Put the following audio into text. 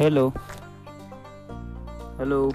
hello. Hello.